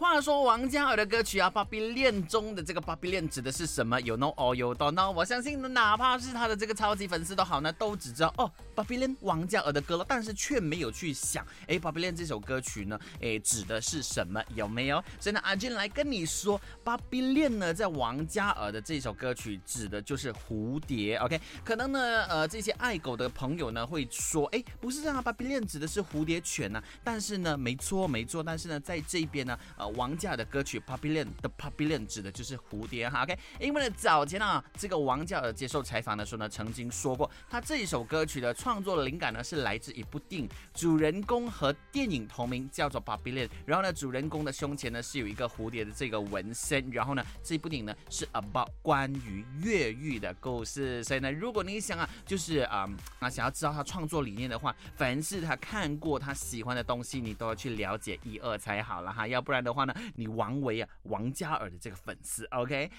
话说王嘉尔的歌曲啊，《芭比恋》中的这个芭比恋指的是什么？有 no or 有 don't know？我相信呢，哪怕是他的这个超级粉丝都好呢，都只知道哦，芭比恋王嘉尔的歌了，但是却没有去想，哎，芭比恋这首歌曲呢，哎，指的是什么？有没有？所以呢，阿俊来跟你说，芭比恋呢，在王嘉尔的这首歌曲指的就是蝴蝶。OK，可能呢，呃，这些爱狗的朋友呢会说，哎，不是啊，芭比恋指的是蝴蝶犬呢。但是呢，没错没错，但是呢，在这边呢，呃。王嘉尔的歌曲《Papillon》的 Papillon 指的就是蝴蝶哈，OK？因为呢，早前啊，这个王嘉尔接受采访的时候呢，曾经说过，他这一首歌曲的创作灵感呢，是来自一部电影，主人公和电影同名，叫做《Papillon》。然后呢，主人公的胸前呢是有一个蝴蝶的这个纹身。然后呢，这部电影呢是 about 关于越狱的故事。所以呢，如果你想啊，就是啊啊，想要知道他创作理念的话，凡是他看过他喜欢的东西，你都要去了解一二才好了哈，要不然的话。你王维啊，王嘉尔的这个粉丝，OK，